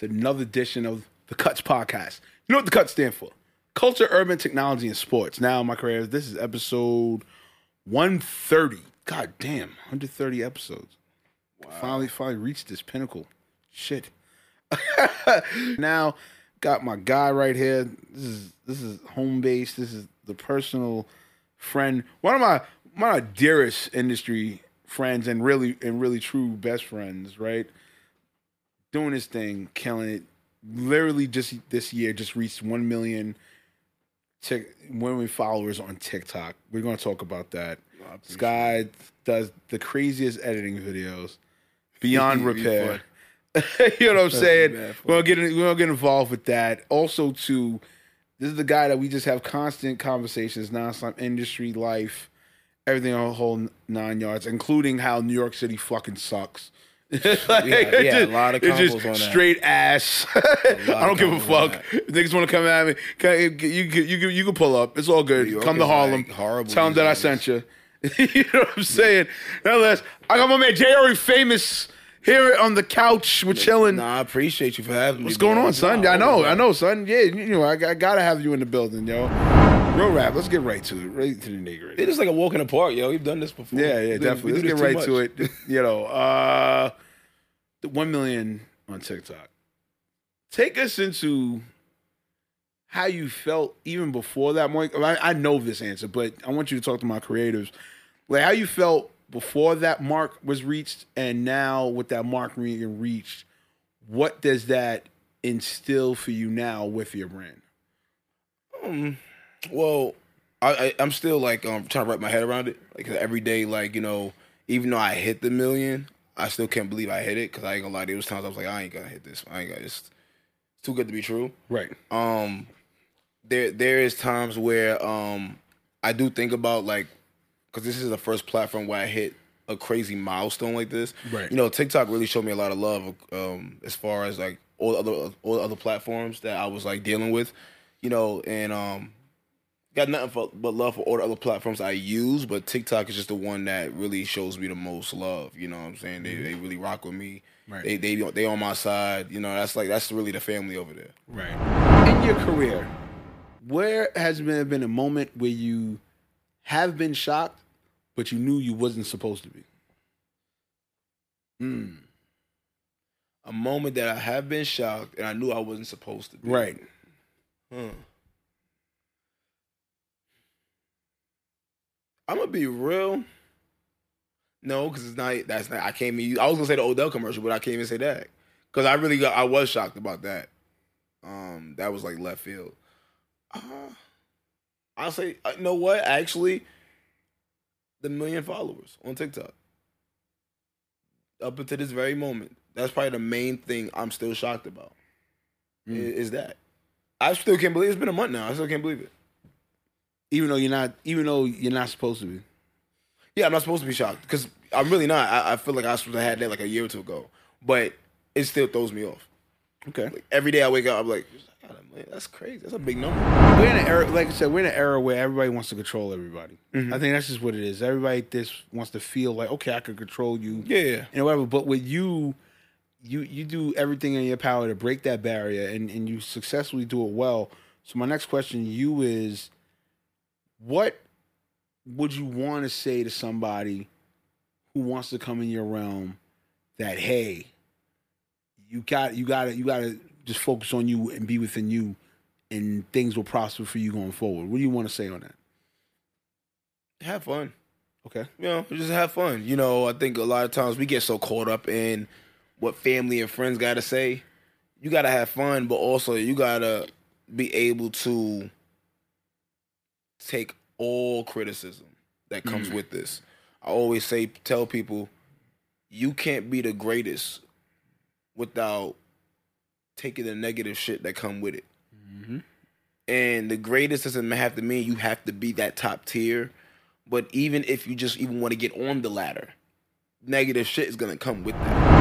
to another edition of the Cuts Podcast. You know what the Cuts stand for? Culture, urban technology, and sports. Now, my career, this is episode 130. God damn, 130 episodes. Finally, finally reached this pinnacle. Shit. now, got my guy right here. This is this is home base. This is the personal friend. One of my one of my dearest industry friends and really and really true best friends, right? Doing his thing, killing it. Literally just this year just reached 1 million tick women followers on TikTok. We're going to talk about that. This guy does the craziest editing videos beyond repair. you know what I'm saying? We're gonna get we're gonna get involved with that. Also, to this is the guy that we just have constant conversations, nonstop industry life, everything on the whole nine yards, including how New York City fucking sucks. Like, yeah, it's a lot of it's just on that. straight ass. I don't give a fuck. Niggas want to come at me. Can, you, you, you, you, can pull up. It's all good. York Come to Harlem. like, horrible Tell them that I sent you. you know what I'm saying? Nonetheless, I got my man Jay Already Famous here on the couch. We're chilling. Nah, I appreciate you for having me. What's going on, son? I know, I know, son. Yeah, you know, I, I gotta have you in the building, yo. Real rap. Let's get right to it. Right to the nigga. It's just like a walk in the park, yo. We've done this before. Yeah, yeah, We definitely. we Let's get right too to it. You know, uh, the one million on TikTok. Take us into how you felt even before that. Mike. I, I know this answer, but I want you to talk to my creatives. Like how you felt before that mark was reached, and now with that mark being reached, what does that instill for you now with your brand? Um, well, I, I I'm still like um trying to wrap my head around it. Like 'cause every day, like you know, even though I hit the million, I still can't believe I hit it. Cause I ain't gonna lie, there was times I was like, I ain't gonna hit this. I ain't gonna. It's, it's too good to be true. Right. um there there is times where um I do think about like because this is the first platform where I hit a crazy milestone like this. Right. You know, TikTok really showed me a lot of love um as far as like all the other all the other platforms that I was like dealing with. You know, and um got nothing for, but love for all the other platforms I use, but TikTok is just the one that really shows me the most love. You know what I'm saying? They they really rock with me. Right. They they they on my side. You know, that's like that's really the family over there. Right. In your career, where has been been a moment where you have been shocked, but you knew you wasn't supposed to be? Mm. A moment that I have been shocked and I knew I wasn't supposed to be. Right. Huh. I'm gonna be real. No, because it's not. That's not. I can't even. I was gonna say the Odell commercial, but I can't even say that because I really got. I was shocked about that. Um, that was like left field. Uh, I'll say. uh, You know what? Actually, the million followers on TikTok. Up until this very moment, that's probably the main thing I'm still shocked about. Mm. Is that I still can't believe it's been a month now. I still can't believe it. Even though you're not, even though you're not supposed to be. Yeah, I'm not supposed to be shocked because I'm really not. I, I feel like I was supposed to have that like a year or two ago, but it still throws me off. Okay. Like every day I wake up, I'm like, man, that's crazy. That's a big number. We're in an era, like I said, we're in an era where everybody wants to control everybody. Mm-hmm. I think that's just what it is. Everybody just wants to feel like, okay, I could control you. Yeah, and whatever. But with you, you you do everything in your power to break that barrier, and and you successfully do it well. So my next question to you is, what would you want to say to somebody who wants to come in your realm that hey, you got you got to you got to just focus on you and be within you, and things will prosper for you going forward. What do you want to say on that? have fun. Okay. You know, just have fun. You know, I think a lot of times we get so caught up in what family and friends got to say. You got to have fun, but also you got to be able to take all criticism that comes mm. with this. I always say, tell people, you can't be the greatest without taking the negative shit that come with it. Mm-hmm. And the greatest doesn't have to mean you have to be that top tier. But even if you just even want to get on the ladder, negative shit is gonna come with that.